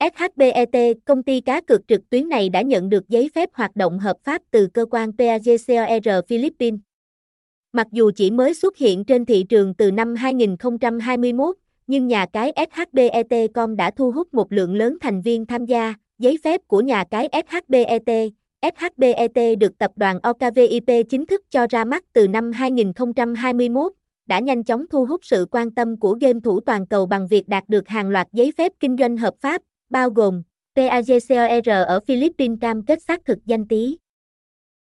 SHBET, công ty cá cược trực tuyến này đã nhận được giấy phép hoạt động hợp pháp từ cơ quan PAGCOR Philippines. Mặc dù chỉ mới xuất hiện trên thị trường từ năm 2021, nhưng nhà cái SHBET.com đã thu hút một lượng lớn thành viên tham gia. Giấy phép của nhà cái SHBET, SHBET được tập đoàn OKVIP chính thức cho ra mắt từ năm 2021, đã nhanh chóng thu hút sự quan tâm của game thủ toàn cầu bằng việc đạt được hàng loạt giấy phép kinh doanh hợp pháp, bao gồm PAGCOR ở Philippines cam kết xác thực danh tí.